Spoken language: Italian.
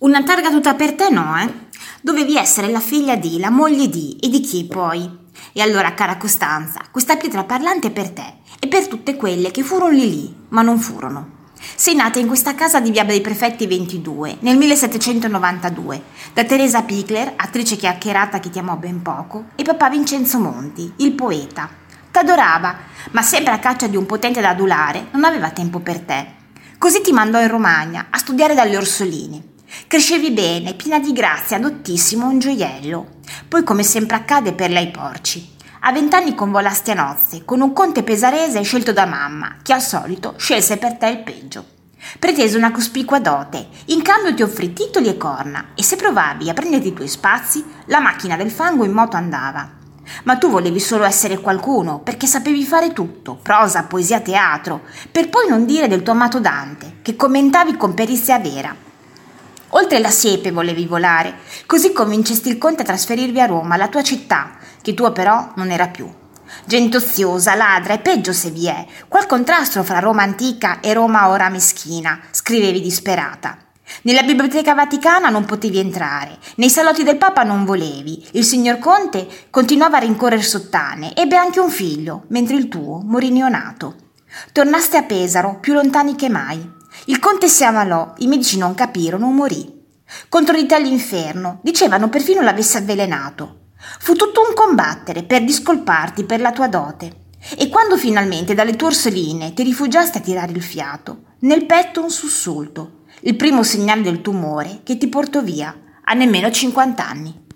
Una targa tutta per te no, eh? Dovevi essere la figlia di, la moglie di e di chi poi? E allora, cara Costanza, questa pietra parlante è per te e per tutte quelle che furono lì lì, ma non furono. Sei nata in questa casa di Via dei Prefetti 22 nel 1792 da Teresa Pickler, attrice chiacchierata che ti amò ben poco, e papà Vincenzo Monti, il poeta. T'adorava, ma sempre a caccia di un potente da adulare non aveva tempo per te. Così ti mandò in Romagna a studiare dalle Orsolini. Crescevi bene, piena di grazia, dottissimo, un gioiello. Poi, come sempre accade per lei porci, a vent'anni convolasti a nozze con un conte pesarese scelto da mamma, che al solito scelse per te il peggio. Pretese una cospicua dote, in cambio ti offrì titoli e corna, e se provavi a prenderti i tuoi spazi, la macchina del fango in moto andava. Ma tu volevi solo essere qualcuno, perché sapevi fare tutto, prosa, poesia, teatro, per poi non dire del tuo amato Dante, che commentavi con perizia vera. Oltre la siepe volevi volare, così convincesti il conte a trasferirvi a Roma, la tua città, che tua però non era più. Gente oziosa, ladra e peggio se vi è. Qual contrasto fra Roma antica e Roma ora meschina, scrivevi disperata. Nella biblioteca vaticana non potevi entrare, nei salotti del Papa non volevi, il signor Conte continuava a rincorrere sottane, ebbe anche un figlio, mentre il tuo morì neonato. Tornaste a Pesaro, più lontani che mai. Il conte si ammalò, i medici non capirono, morì. Contro di te all'inferno, dicevano perfino l'avesse avvelenato. Fu tutto un combattere per discolparti per la tua dote. E quando finalmente dalle tue orsoline ti rifugiaste a tirare il fiato, nel petto un sussulto, il primo segnale del tumore che ti portò via a nemmeno 50 anni.